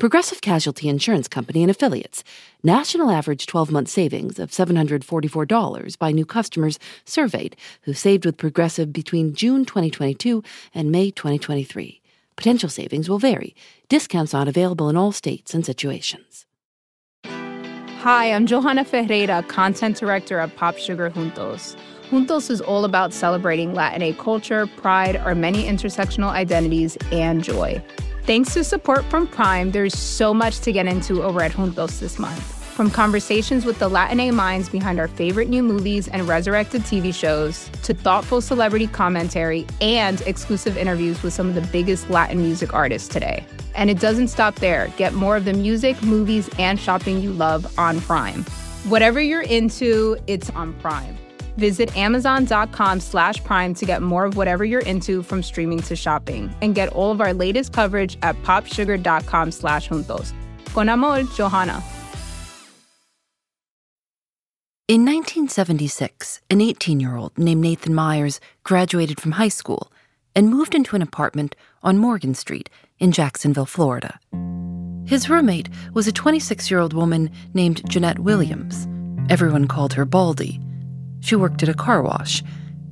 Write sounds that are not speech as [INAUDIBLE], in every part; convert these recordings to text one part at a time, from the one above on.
Progressive Casualty Insurance Company and Affiliates. National average 12 month savings of $744 by new customers surveyed who saved with Progressive between June 2022 and May 2023. Potential savings will vary. Discounts not available in all states and situations. Hi, I'm Johanna Ferreira, content director at Pop Sugar Juntos. Juntos is all about celebrating Latina culture, pride, our many intersectional identities, and joy. Thanks to support from Prime, there's so much to get into over at Juntos this month. From conversations with the Latina minds behind our favorite new movies and resurrected TV shows, to thoughtful celebrity commentary and exclusive interviews with some of the biggest Latin music artists today. And it doesn't stop there. Get more of the music, movies, and shopping you love on Prime. Whatever you're into, it's on Prime. Visit amazon.com slash prime to get more of whatever you're into from streaming to shopping. And get all of our latest coverage at popsugar.com slash juntos. Con amor, Johanna. In 1976, an 18 year old named Nathan Myers graduated from high school and moved into an apartment on Morgan Street in Jacksonville, Florida. His roommate was a 26 year old woman named Jeanette Williams. Everyone called her Baldie. She worked at a car wash,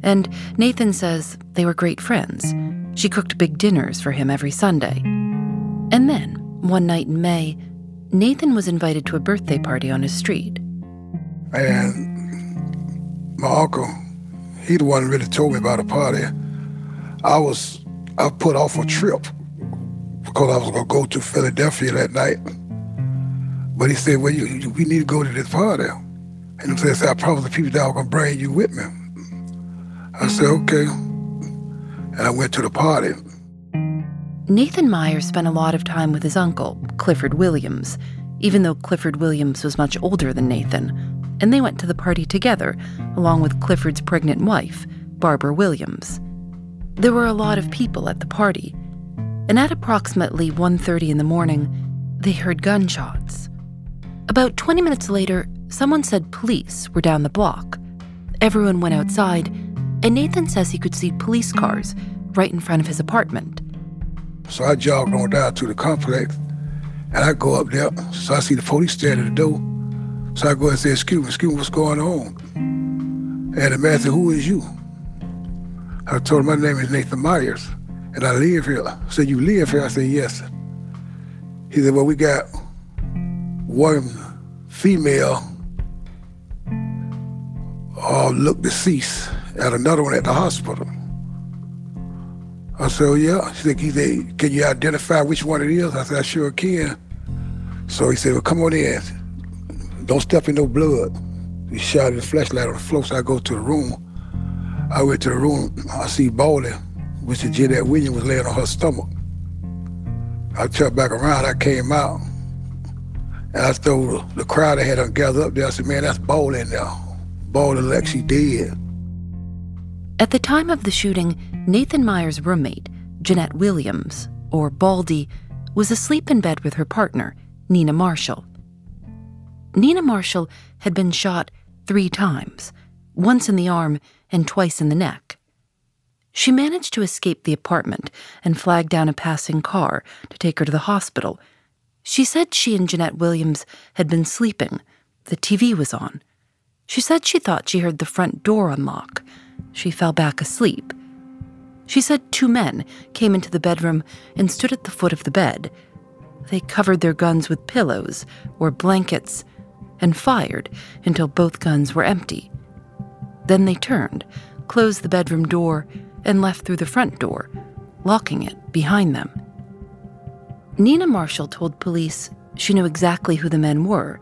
and Nathan says they were great friends. She cooked big dinners for him every Sunday. And then, one night in May, Nathan was invited to a birthday party on his street. And my uncle, he the one really told me about the party. I was I put off a trip because I was gonna go to Philadelphia that night. But he said, "Well, you, you, we need to go to this party." And he said, "I promised the people that I was gonna bring you with me." I said, "Okay," and I went to the party. Nathan Myers spent a lot of time with his uncle, Clifford Williams, even though Clifford Williams was much older than Nathan and they went to the party together, along with Clifford's pregnant wife, Barbara Williams. There were a lot of people at the party, and at approximately 1:30 in the morning, they heard gunshots. About 20 minutes later, someone said police were down the block. Everyone went outside, and Nathan says he could see police cars right in front of his apartment. So I jogged on down to the complex, and I go up there. So I see the police standing at the door. So I go and say, excuse me, excuse me, what's going on? And the man said, who is you? I told him my name is Nathan Myers, and I live here. I said, you live here? I said, yes. He said, well, we got one female uh, look deceased at another one at the hospital. I said, oh, yeah. He said, he said, can you identify which one it is? I said, I sure can. So he said, well, come on in. Don't step in no blood. He shot his flashlight on the floor, so I go to the room. I went to the room, I see Baldie, which is Jeanette Williams, was laying on her stomach. I turned back around, I came out, and I told the crowd that had gathered up there, I said, man, that's Baldie in there. Baldie Lexi dead. At the time of the shooting, Nathan Myers' roommate, Jeanette Williams, or Baldie, was asleep in bed with her partner, Nina Marshall. Nina Marshall had been shot three times once in the arm and twice in the neck. She managed to escape the apartment and flag down a passing car to take her to the hospital. She said she and Jeanette Williams had been sleeping. The TV was on. She said she thought she heard the front door unlock. She fell back asleep. She said two men came into the bedroom and stood at the foot of the bed. They covered their guns with pillows or blankets and fired until both guns were empty. Then they turned, closed the bedroom door, and left through the front door, locking it behind them. Nina Marshall told police she knew exactly who the men were.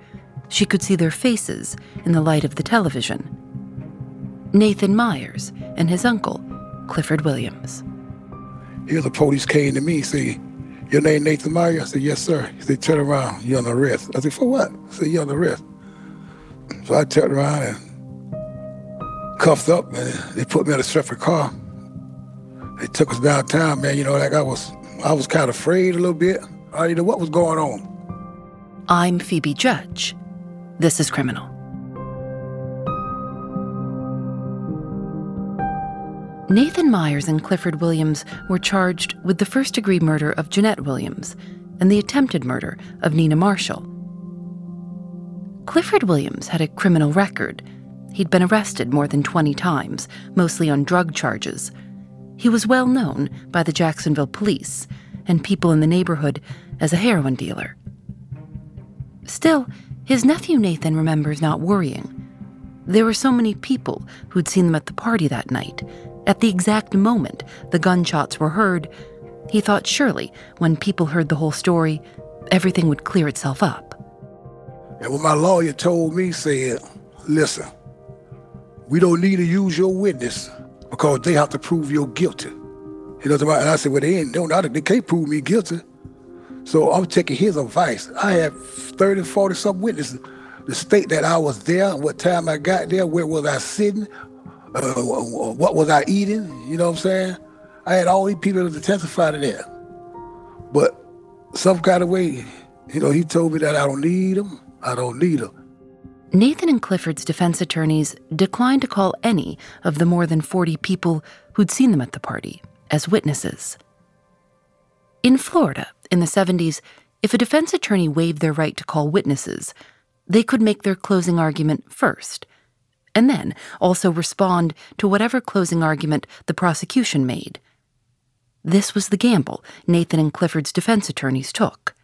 She could see their faces in the light of the television. Nathan Myers and his uncle, Clifford Williams. Here the police came to me, say, your name Nathan Myers? I said, yes, sir. He said, turn around, you're on arrest. I said, for what? I said, you're on arrest. So I turned around and cuffed up, and they put me in a separate car. They took us downtown, man. You know, like I was, I was kind of afraid a little bit. I didn't know what was going on. I'm Phoebe Judge. This is Criminal. Nathan Myers and Clifford Williams were charged with the first degree murder of Jeanette Williams and the attempted murder of Nina Marshall. Clifford Williams had a criminal record. He'd been arrested more than 20 times, mostly on drug charges. He was well known by the Jacksonville police and people in the neighborhood as a heroin dealer. Still, his nephew Nathan remembers not worrying. There were so many people who'd seen them at the party that night at the exact moment the gunshots were heard, he thought surely when people heard the whole story, everything would clear itself up. And what my lawyer told me said, listen, we don't need to use your witness because they have to prove you're guilty. Know what And I said, well, they ain't, they, they can't prove me guilty. So I'm taking his advice. I had 30, 40 some witnesses to state that I was there, what time I got there, where was I sitting, uh, what was I eating? You know what I'm saying? I had all these people to testify to that. But some kind of way, you know, he told me that I don't need them. I don't need them. Nathan and Clifford's defense attorneys declined to call any of the more than 40 people who'd seen them at the party as witnesses. In Florida, in the 70s, if a defense attorney waived their right to call witnesses, they could make their closing argument first and then also respond to whatever closing argument the prosecution made. This was the gamble Nathan and Clifford's defense attorneys took.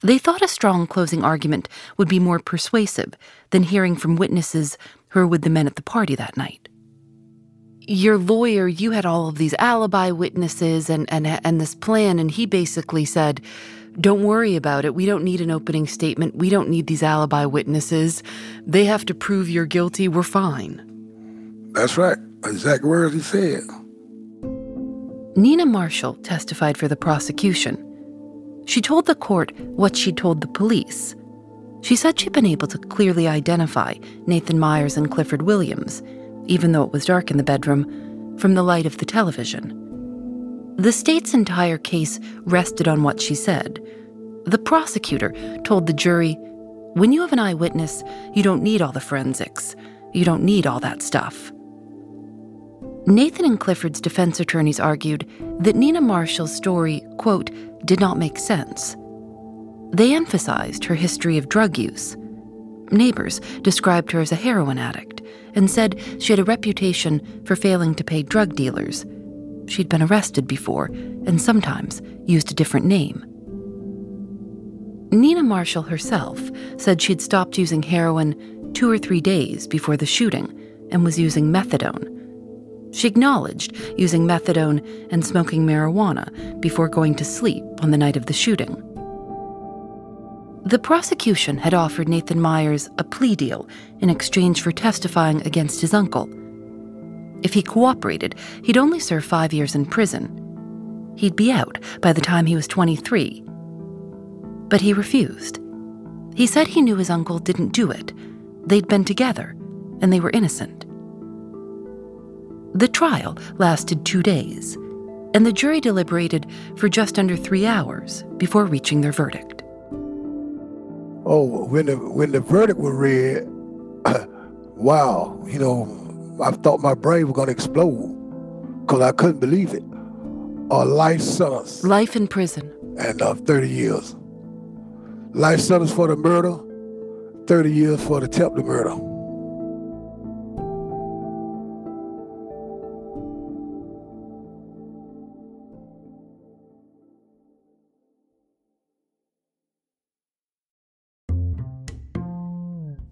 They thought a strong closing argument would be more persuasive than hearing from witnesses who were with the men at the party that night. Your lawyer, you had all of these alibi witnesses and, and, and this plan, and he basically said, don't worry about it. We don't need an opening statement. We don't need these alibi witnesses. They have to prove you're guilty. We're fine. That's right. Exact words he said. Nina Marshall testified for the prosecution. She told the court what she'd told the police. She said she'd been able to clearly identify Nathan Myers and Clifford Williams, even though it was dark in the bedroom, from the light of the television. The state's entire case rested on what she said. The prosecutor told the jury when you have an eyewitness, you don't need all the forensics. You don't need all that stuff. Nathan and Clifford's defense attorneys argued that Nina Marshall's story, quote, did not make sense. They emphasized her history of drug use. Neighbors described her as a heroin addict and said she had a reputation for failing to pay drug dealers She'd been arrested before and sometimes used a different name. Nina Marshall herself said she'd stopped using heroin two or three days before the shooting and was using methadone. She acknowledged using methadone and smoking marijuana before going to sleep on the night of the shooting. The prosecution had offered Nathan Myers a plea deal in exchange for testifying against his uncle if he cooperated, he'd only serve five years in prison. He'd be out by the time he was 23. But he refused. He said he knew his uncle didn't do it. They'd been together, and they were innocent. The trial lasted two days, and the jury deliberated for just under three hours before reaching their verdict. Oh, when the when the verdict was read, [CLEARS THROAT] wow, you know, I thought my brain was going to explode because I couldn't believe it. A life sentence. Life in prison. And uh, 30 years. Life sentence for the murder, 30 years for the attempted murder.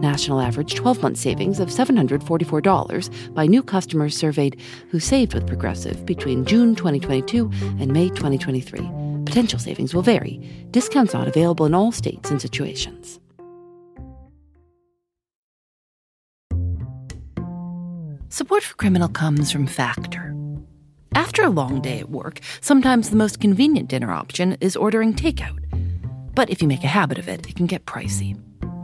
National average 12 month savings of $744 by new customers surveyed who saved with Progressive between June 2022 and May 2023. Potential savings will vary. Discounts not available in all states and situations. Support for Criminal comes from Factor. After a long day at work, sometimes the most convenient dinner option is ordering takeout. But if you make a habit of it, it can get pricey.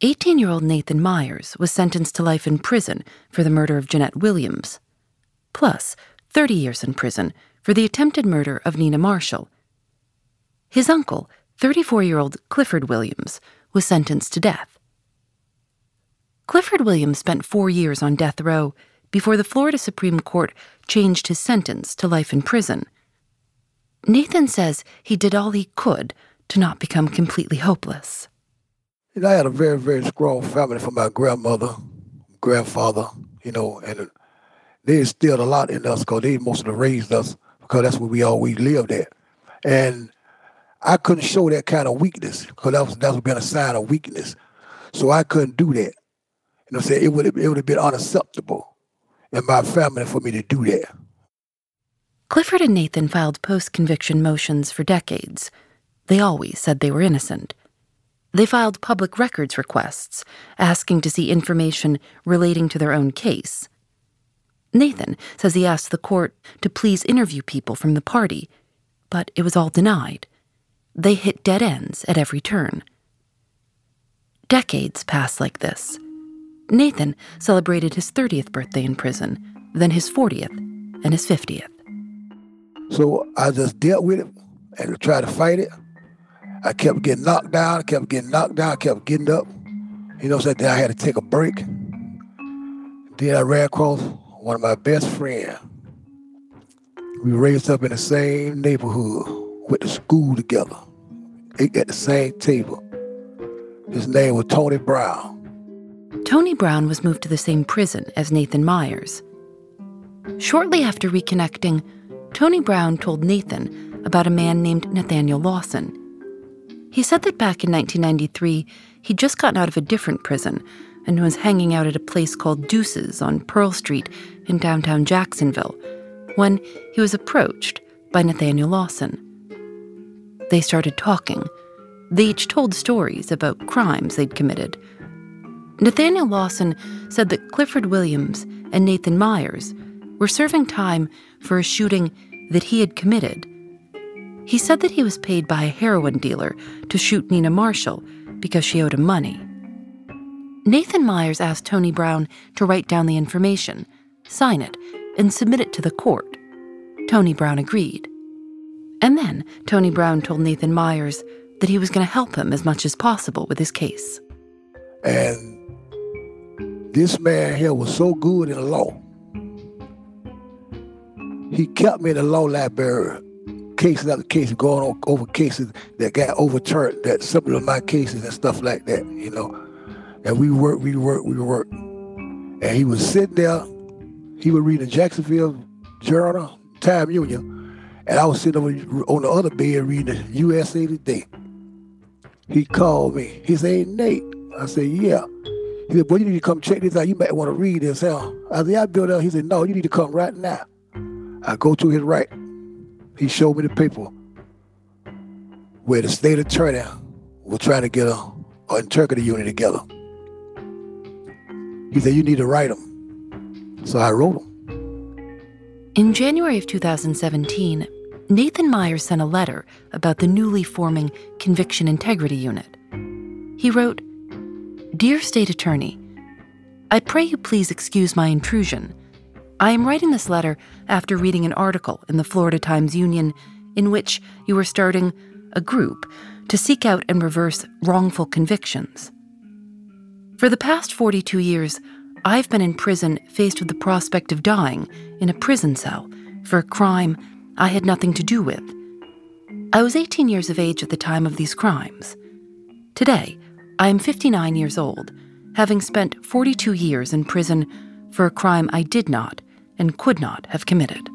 18 year old Nathan Myers was sentenced to life in prison for the murder of Jeanette Williams, plus 30 years in prison for the attempted murder of Nina Marshall. His uncle, 34 year old Clifford Williams, was sentenced to death. Clifford Williams spent four years on death row before the Florida Supreme Court changed his sentence to life in prison. Nathan says he did all he could to not become completely hopeless. You know, I had a very, very strong family from my grandmother, grandfather, you know, and they instilled a lot in us because they mostly raised us because that's where we always lived at. And I couldn't show that kind of weakness because that was that would been a sign of weakness. So I couldn't do that. You know, I'm saying it would it would have been unacceptable in my family for me to do that. Clifford and Nathan filed post conviction motions for decades. They always said they were innocent. They filed public records requests, asking to see information relating to their own case. Nathan says he asked the court to please interview people from the party, but it was all denied. They hit dead ends at every turn. Decades passed like this. Nathan celebrated his 30th birthday in prison, then his 40th, and his 50th. So I just dealt with it and tried to fight it. I kept getting knocked down, I kept getting knocked down, I kept getting up. You know, so then I had to take a break. Then I ran across one of my best friends. We raised up in the same neighborhood, went to school together, ate at the same table. His name was Tony Brown. Tony Brown was moved to the same prison as Nathan Myers. Shortly after reconnecting, Tony Brown told Nathan about a man named Nathaniel Lawson. He said that back in 1993, he'd just gotten out of a different prison and was hanging out at a place called Deuces on Pearl Street in downtown Jacksonville when he was approached by Nathaniel Lawson. They started talking. They each told stories about crimes they'd committed. Nathaniel Lawson said that Clifford Williams and Nathan Myers were serving time for a shooting that he had committed he said that he was paid by a heroin dealer to shoot Nina Marshall because she owed him money. Nathan Myers asked Tony Brown to write down the information, sign it, and submit it to the court. Tony Brown agreed. And then Tony Brown told Nathan Myers that he was going to help him as much as possible with his case. And this man here was so good in law. He kept me in the law library cases after cases, going on over cases that got overturned, that some of my cases and stuff like that, you know. And we worked, we worked, we worked. And he was sitting there, he would read the Jacksonville Journal, Times Union, and I was sitting over on the other bed reading the USA Today. He called me. He said, hey, Nate. I said, yeah. He said, boy, you need to come check this out. You might want to read this out. I said, I built up. He said, no, you need to come right now. I go to his right. He showed me the paper where the state attorney was trying to get a, a interpreter unit together. He said, you need to write them. So I wrote them. In January of 2017, Nathan Myers sent a letter about the newly forming Conviction Integrity Unit. He wrote, Dear State Attorney, I pray you please excuse my intrusion. I am writing this letter after reading an article in the Florida Times Union in which you are starting a group to seek out and reverse wrongful convictions. For the past 42 years, I've been in prison faced with the prospect of dying in a prison cell for a crime I had nothing to do with. I was 18 years of age at the time of these crimes. Today, I am 59 years old, having spent 42 years in prison for a crime I did not and could not have committed.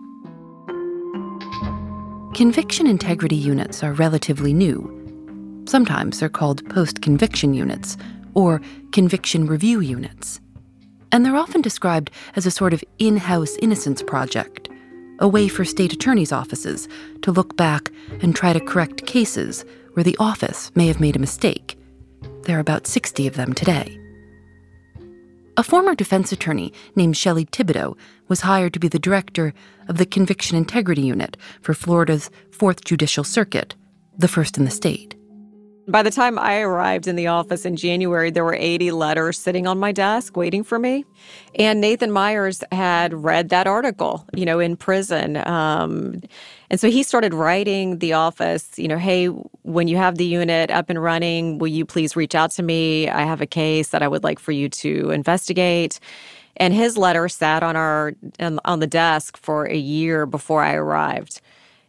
Conviction integrity units are relatively new. Sometimes they're called post conviction units or conviction review units. And they're often described as a sort of in house innocence project a way for state attorneys' offices to look back and try to correct cases where the office may have made a mistake. There are about 60 of them today. A former defense attorney named Shelley Thibodeau was hired to be the director of the Conviction Integrity Unit for Florida's 4th Judicial Circuit, the first in the state. By the time I arrived in the office in January, there were 80 letters sitting on my desk waiting for me. And Nathan Myers had read that article, you know, in prison. Um, and so he started writing the office, you know, hey, when you have the unit up and running, will you please reach out to me? I have a case that I would like for you to investigate. And his letter sat on our on the desk for a year before I arrived.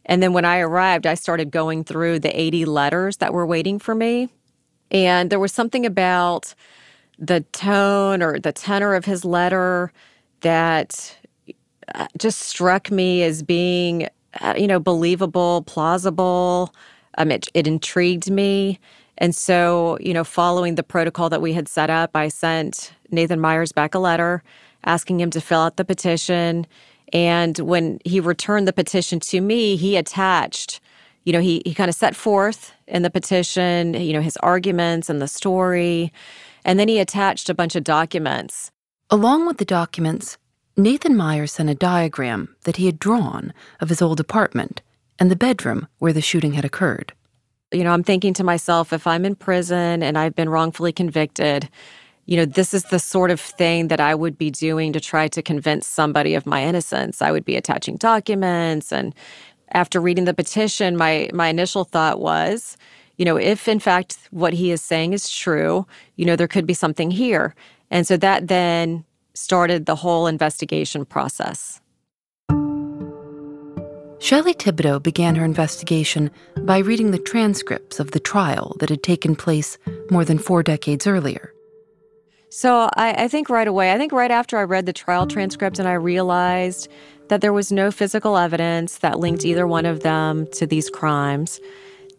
And then when I arrived, I started going through the 80 letters that were waiting for me. And there was something about the tone or the tenor of his letter that uh, just struck me as being, uh, you know, believable, plausible. Um, it, it intrigued me. And so, you know, following the protocol that we had set up, I sent Nathan Myers back a letter asking him to fill out the petition and when he returned the petition to me, he attached, you know, he, he kind of set forth in the petition, you know, his arguments and the story. And then he attached a bunch of documents. Along with the documents, Nathan Myers sent a diagram that he had drawn of his old apartment and the bedroom where the shooting had occurred. You know, I'm thinking to myself, if I'm in prison and I've been wrongfully convicted, you know, this is the sort of thing that I would be doing to try to convince somebody of my innocence. I would be attaching documents and after reading the petition, my my initial thought was, you know, if in fact what he is saying is true, you know, there could be something here. And so that then started the whole investigation process. Shelley Thibodeau began her investigation by reading the transcripts of the trial that had taken place more than four decades earlier. So I, I, think right away, I think right after I read the trial transcript and I realized that there was no physical evidence that linked either one of them to these crimes.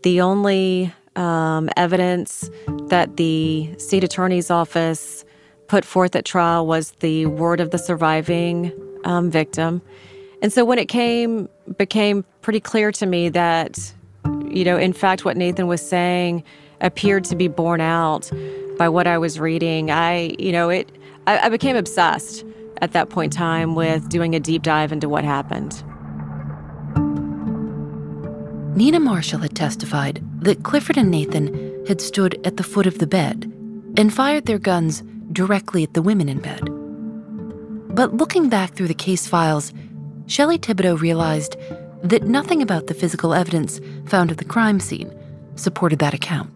The only um, evidence that the state attorney's office put forth at trial was the word of the surviving um, victim. And so when it came, became pretty clear to me that, you know, in fact, what Nathan was saying appeared to be borne out by what I was reading. I, you know, it I, I became obsessed at that point in time with doing a deep dive into what happened. Nina Marshall had testified that Clifford and Nathan had stood at the foot of the bed and fired their guns directly at the women in bed. But looking back through the case files, Shelley Thibodeau realized that nothing about the physical evidence found at the crime scene supported that account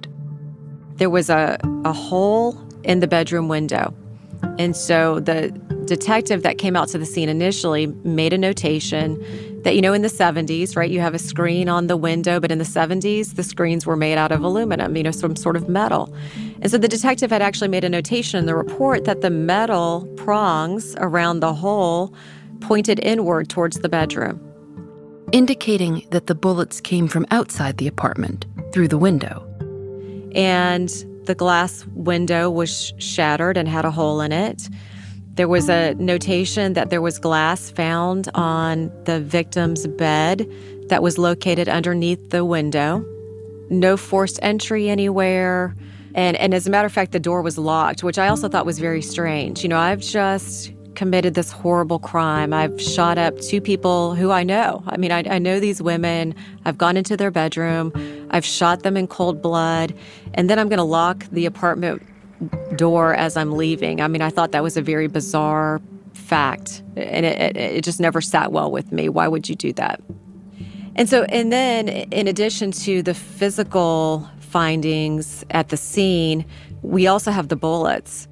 there was a, a hole in the bedroom window. And so the detective that came out to the scene initially made a notation that, you know, in the 70s, right, you have a screen on the window, but in the 70s, the screens were made out of aluminum, you know, some sort of metal. And so the detective had actually made a notation in the report that the metal prongs around the hole pointed inward towards the bedroom, indicating that the bullets came from outside the apartment through the window. And the glass window was shattered and had a hole in it. There was a notation that there was glass found on the victim's bed that was located underneath the window. No forced entry anywhere. And, and as a matter of fact, the door was locked, which I also thought was very strange. You know, I've just committed this horrible crime. I've shot up two people who I know. I mean, I, I, know these women. I've gone into their bedroom. I've shot them in cold blood. And then I'm going to lock the apartment door as I'm leaving. I mean, I thought that was a very bizarre fact, and it, it, it just never sat well with me. Why would you do that? And so, and then in addition to the physical findings at the scene, we also have the bullets.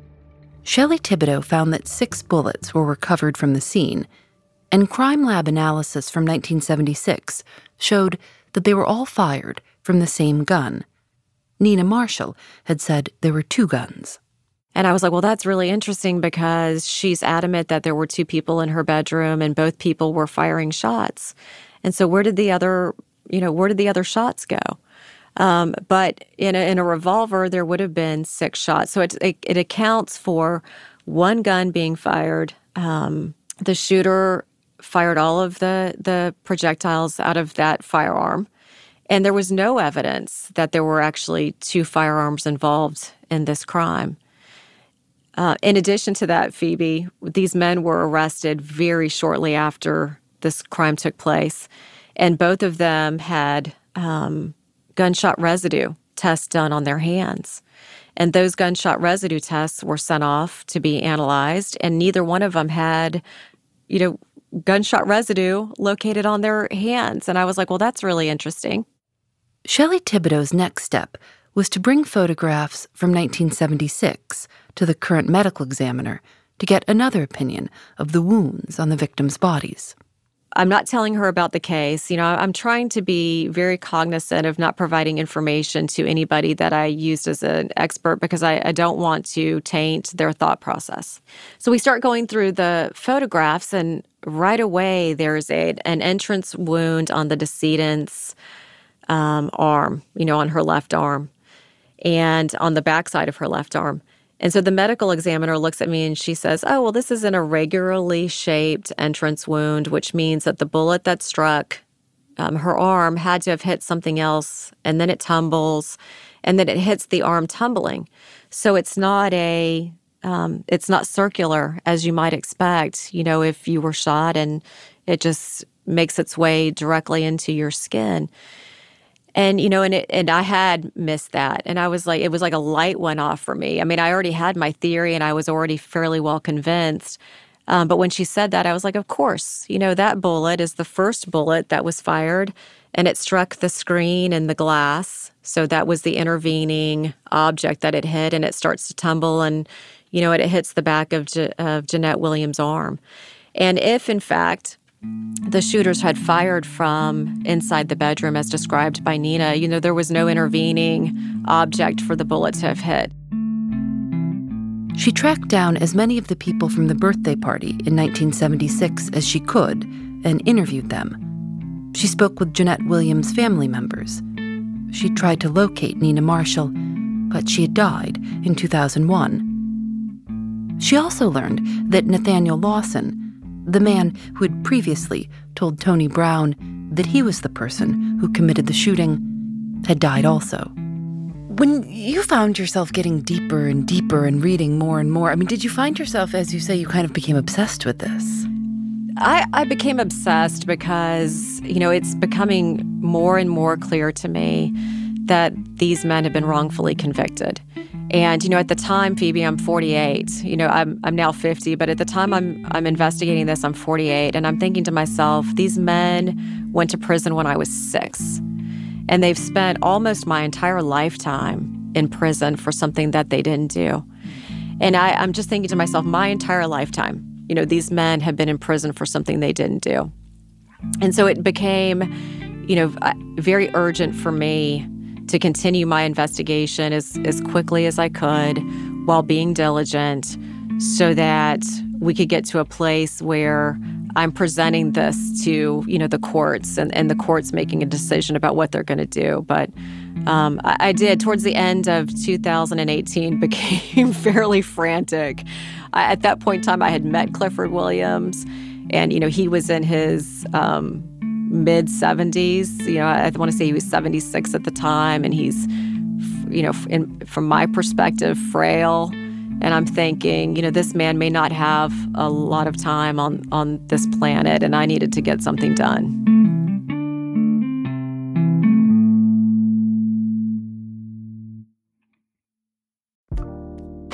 Shelley Thibodeau found that six bullets were recovered from the scene, and crime lab analysis from 1976 showed that they were all fired from the same gun. Nina Marshall had said there were two guns. And I was like, well, that's really interesting because she's adamant that there were two people in her bedroom and both people were firing shots. And so where did the other, you know, where did the other shots go? Um, but in a, in a revolver, there would have been six shots. So it, it, it accounts for one gun being fired. Um, the shooter fired all of the, the projectiles out of that firearm. And there was no evidence that there were actually two firearms involved in this crime. Uh, in addition to that, Phoebe, these men were arrested very shortly after this crime took place. And both of them had um, gunshot residue tests done on their hands. And those gunshot residue tests were sent off to be analyzed, and neither one of them had, you know, gunshot residue located on their hands. And I was like, well, that's really interesting. Shelley Thibodeau's next step was to bring photographs from 1976 to the current medical examiner to get another opinion of the wounds on the victims' bodies. I'm not telling her about the case. You know, I'm trying to be very cognizant of not providing information to anybody that I used as an expert because I, I, don't want to taint their thought process. So we start going through the photographs, and right away there's a an entrance wound on the decedent's um, arm. You know, on her left arm, and on the backside of her left arm. And so the medical examiner looks at me and she says, Oh, well, this is an irregularly shaped entrance wound, which means that the bullet that struck um, her arm had to have hit something else, and then it tumbles, and then it hits the arm tumbling. So it's not a um, it's not circular as you might expect. You know, if you were shot and it just makes its way directly into your skin and you know and it, and I had missed that. And I was like it was like a light went off for me. I mean I already had my theory and I was already fairly well convinced. Um, but when she said that I was like of course you know that bullet is the first bullet that was fired and it struck the screen and the glass. So that was the intervening object that it hit and it starts to tumble and you know it, it hits the back of, Je- of Jeanette Williams' arm. And if in fact the shooters had fired from inside the bedroom, as described by Nina. You know, there was no intervening object for the bullet to have hit. She tracked down as many of the people from the birthday party in 1976 as she could and interviewed them. She spoke with Jeanette Williams' family members. She tried to locate Nina Marshall, but she had died in 2001. She also learned that Nathaniel Lawson, the man who had previously told Tony Brown that he was the person who committed the shooting, had died also. When you found yourself getting deeper and deeper and reading more and more, I mean, did you find yourself, as you say, you kind of became obsessed with this? I, I became obsessed because, you know, it's becoming more and more clear to me that these men have been wrongfully convicted. And you know, at the time, Phoebe, I'm 48. You know, I'm I'm now 50, but at the time I'm I'm investigating this, I'm 48, and I'm thinking to myself, these men went to prison when I was 6. And they've spent almost my entire lifetime in prison for something that they didn't do. And I, I'm just thinking to myself, my entire lifetime, you know, these men have been in prison for something they didn't do. And so it became, you know, very urgent for me to continue my investigation as, as quickly as I could while being diligent so that we could get to a place where I'm presenting this to, you know, the courts and, and the courts making a decision about what they're going to do. But um, I, I, did, towards the end of 2018, [LAUGHS] became fairly frantic. I, at that point in time, I had met Clifford Williams, and, you know, he was in his um, mid 70s. You know, I want to say he was 76 at the time, and he's, you know, in, from my perspective, frail. And I'm thinking, you know, this man may not have a lot of time on, on this planet, and I needed to get something done.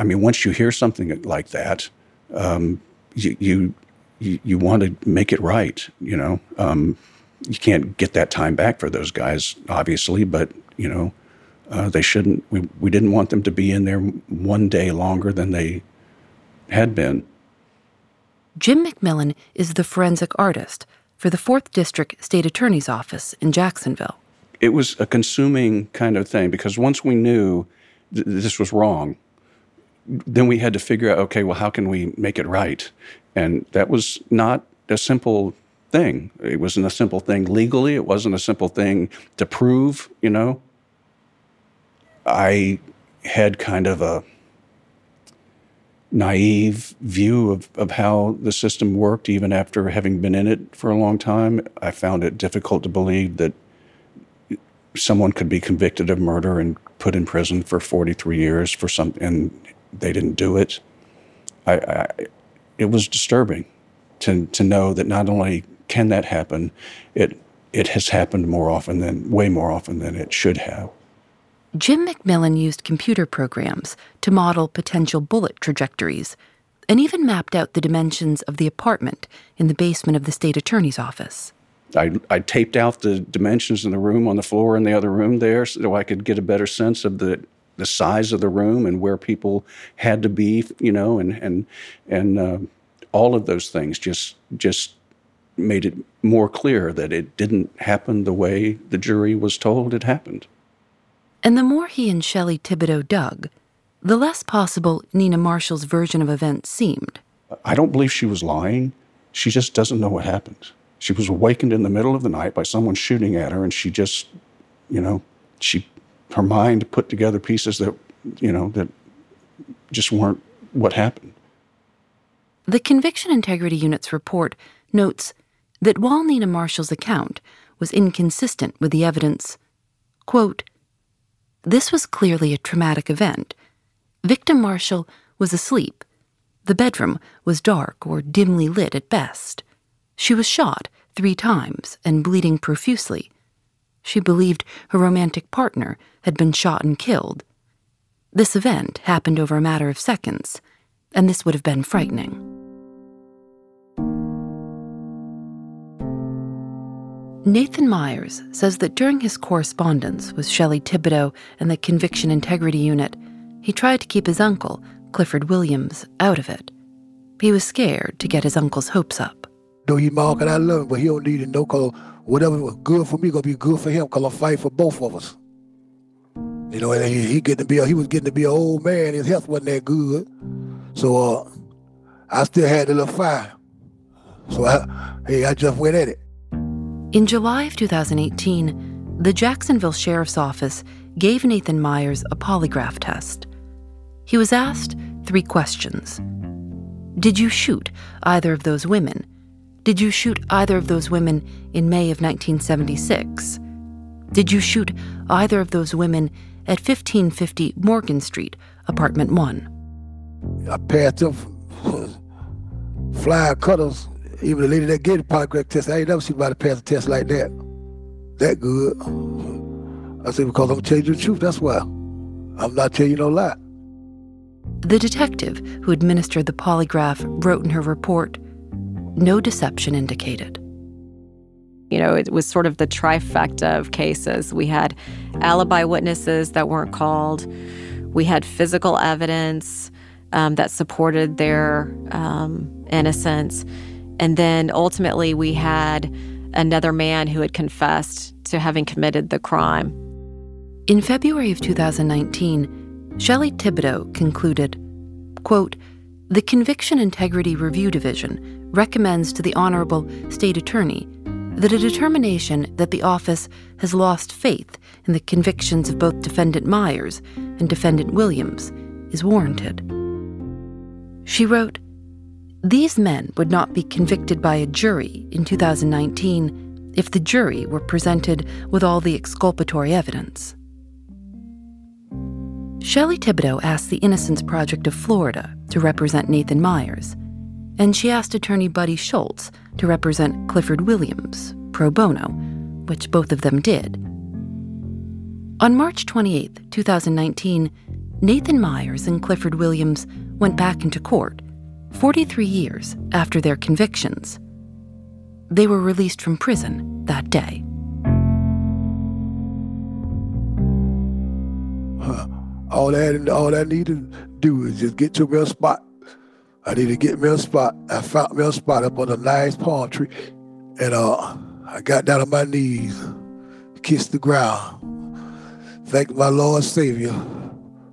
I mean, once you hear something like that, um, you, you, you you want to make it right. You know, um, you can't get that time back for those guys, obviously, but you know, uh, they shouldn't. We we didn't want them to be in there one day longer than they had been. Jim McMillan is the forensic artist for the Fourth District State Attorney's Office in Jacksonville. It was a consuming kind of thing because once we knew th- this was wrong, then we had to figure out okay, well, how can we make it right? And that was not a simple thing. It wasn't a simple thing legally, it wasn't a simple thing to prove, you know. I had kind of a naive view of, of how the system worked, even after having been in it for a long time. I found it difficult to believe that someone could be convicted of murder and put in prison for 43 years for some, and they didn't do it. I, I, it was disturbing to to know that not only can that happen, it it has happened more often than way more often than it should have. Jim McMillan used computer programs to model potential bullet trajectories and even mapped out the dimensions of the apartment in the basement of the state attorney's office. I, I taped out the dimensions in the room on the floor in the other room there so I could get a better sense of the the size of the room and where people had to be, you know, and and and uh, all of those things just just made it more clear that it didn't happen the way the jury was told it happened. And the more he and Shelley Thibodeau dug, the less possible Nina Marshall's version of events seemed. I don't believe she was lying. She just doesn't know what happened. She was awakened in the middle of the night by someone shooting at her, and she just, you know, she her mind put together pieces that, you know, that just weren't what happened. The Conviction Integrity Unit's report notes that while Nina Marshall's account was inconsistent with the evidence, quote, this was clearly a traumatic event. Victim Marshall was asleep. The bedroom was dark or dimly lit at best. She was shot three times and bleeding profusely. She believed her romantic partner had been shot and killed. This event happened over a matter of seconds, and this would have been frightening. Nathan Myers says that during his correspondence with Shelley Thibodeau and the Conviction Integrity Unit, he tried to keep his uncle, Clifford Williams, out of it. He was scared to get his uncle's hopes up. Though he mark and I love him, but he don't need to know whatever was good for me gonna be good for him because I'm fighting for both of us. You know, and he, he getting to be a, he was getting to be an old man. His health wasn't that good, so uh, I still had a little fire. So I, hey, I just went at it. In July of 2018, the Jacksonville Sheriff's Office gave Nathan Myers a polygraph test. He was asked three questions. Did you shoot either of those women? Did you shoot either of those women in May of 1976? Did you shoot either of those women at 1550 Morgan Street, apartment 1? I passed them flying cutters. Even the lady that gave the polygraph test, I ain't never seen anybody pass a test like that. That good. I said, because I'm telling you the truth, that's why. I'm not telling you no lie. The detective who administered the polygraph wrote in her report no deception indicated. You know, it was sort of the trifecta of cases. We had alibi witnesses that weren't called, we had physical evidence um, that supported their um, innocence. And then ultimately, we had another man who had confessed to having committed the crime. In February of 2019, Shelley Thibodeau concluded, quote, the Conviction Integrity Review Division recommends to the Honorable State Attorney that a determination that the office has lost faith in the convictions of both Defendant Myers and Defendant Williams is warranted. She wrote, These men would not be convicted by a jury in 2019 if the jury were presented with all the exculpatory evidence. Shelley Thibodeau asked the Innocence Project of Florida to represent Nathan Myers, and she asked attorney Buddy Schultz to represent Clifford Williams, pro bono, which both of them did. On March 28, 2019, Nathan Myers and Clifford Williams went back into court 43 years after their convictions. They were released from prison that day. All that all I need to do is just get to a spot. I need to get me a spot. I found me a spot up on a nice palm tree, and uh, I got down on my knees, kissed the ground, thank my Lord Savior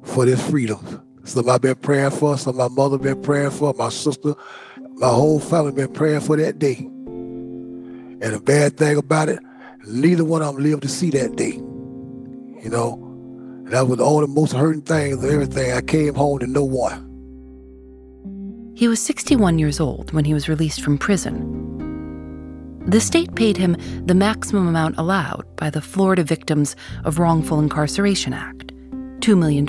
for this freedom. Some I've been praying for, some my mother been praying for, my sister, my whole family been praying for that day. And the bad thing about it, neither one of them lived to see that day. You know, and that was all the most hurting thing of everything. I came home to no one. He was 61 years old when he was released from prison. The state paid him the maximum amount allowed by the Florida Victims of Wrongful Incarceration Act $2 million.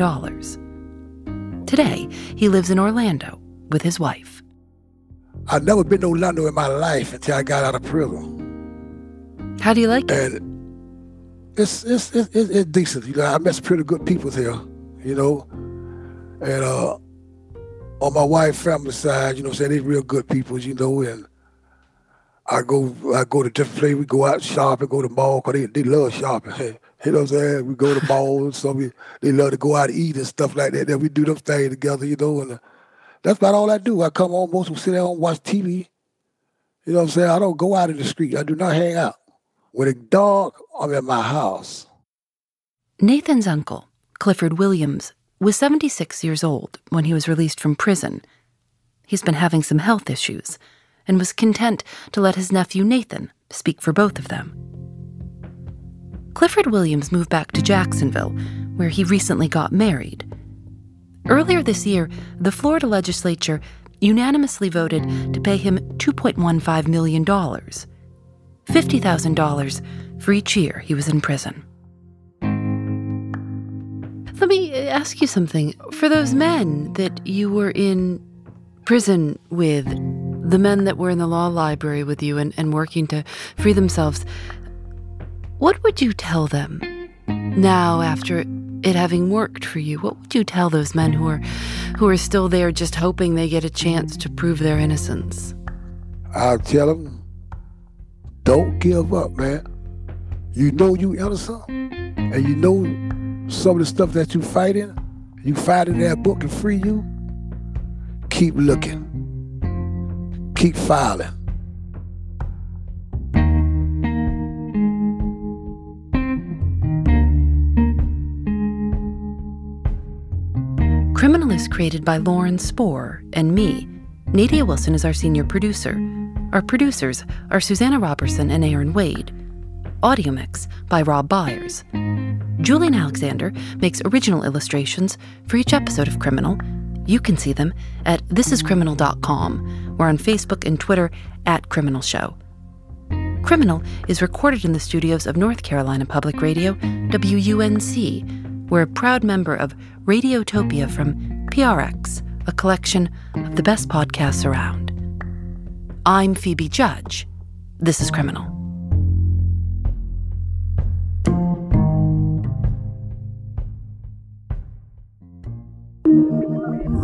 Today, he lives in Orlando with his wife. I've never been to Orlando in my life until I got out of prison. How do you like it? And it's it's it's, it's decent. You know, I met some pretty good people here. You know, and uh, on my wife's family side, you know, saying they real good people. You know, and I go I go to different places. We go out shopping, go to the mall because they, they love shopping. [LAUGHS] you know what I'm saying? We go to malls. So we, they love to go out and eat and stuff like that. Then we do them things together, you know. And uh, that's about all I do. I come home, most of sit down and watch TV. You know what I'm saying? I don't go out in the street. I do not hang out. When it's dark, I'm in my house. Nathan's uncle, Clifford Williams, was 76 years old when he was released from prison. He's been having some health issues and was content to let his nephew Nathan speak for both of them. Clifford Williams moved back to Jacksonville, where he recently got married. Earlier this year, the Florida legislature unanimously voted to pay him $2.15 million $50,000 for each year he was in prison. Let me uh, ask you something. For those men that you were in prison with, the men that were in the law library with you and, and working to free themselves, what would you tell them now after it having worked for you? What would you tell those men who are who are still there just hoping they get a chance to prove their innocence? I'll tell them don't give up, man. You know you innocent, and you know some of the stuff that you fighting. You fighting that book to free you. Keep looking. Keep filing. Criminal is created by Lauren Spohr and me. Nadia Wilson is our senior producer. Our producers are Susanna Robertson and Aaron Wade. Audio mix by Rob Byers. Julienne Alexander makes original illustrations for each episode of Criminal. You can see them at thisiscriminal.com or on Facebook and Twitter at Criminal Show. Criminal is recorded in the studios of North Carolina Public Radio, WUNC. We're a proud member of Radiotopia from PRX, a collection of the best podcasts around. I'm Phoebe Judge. This is Criminal.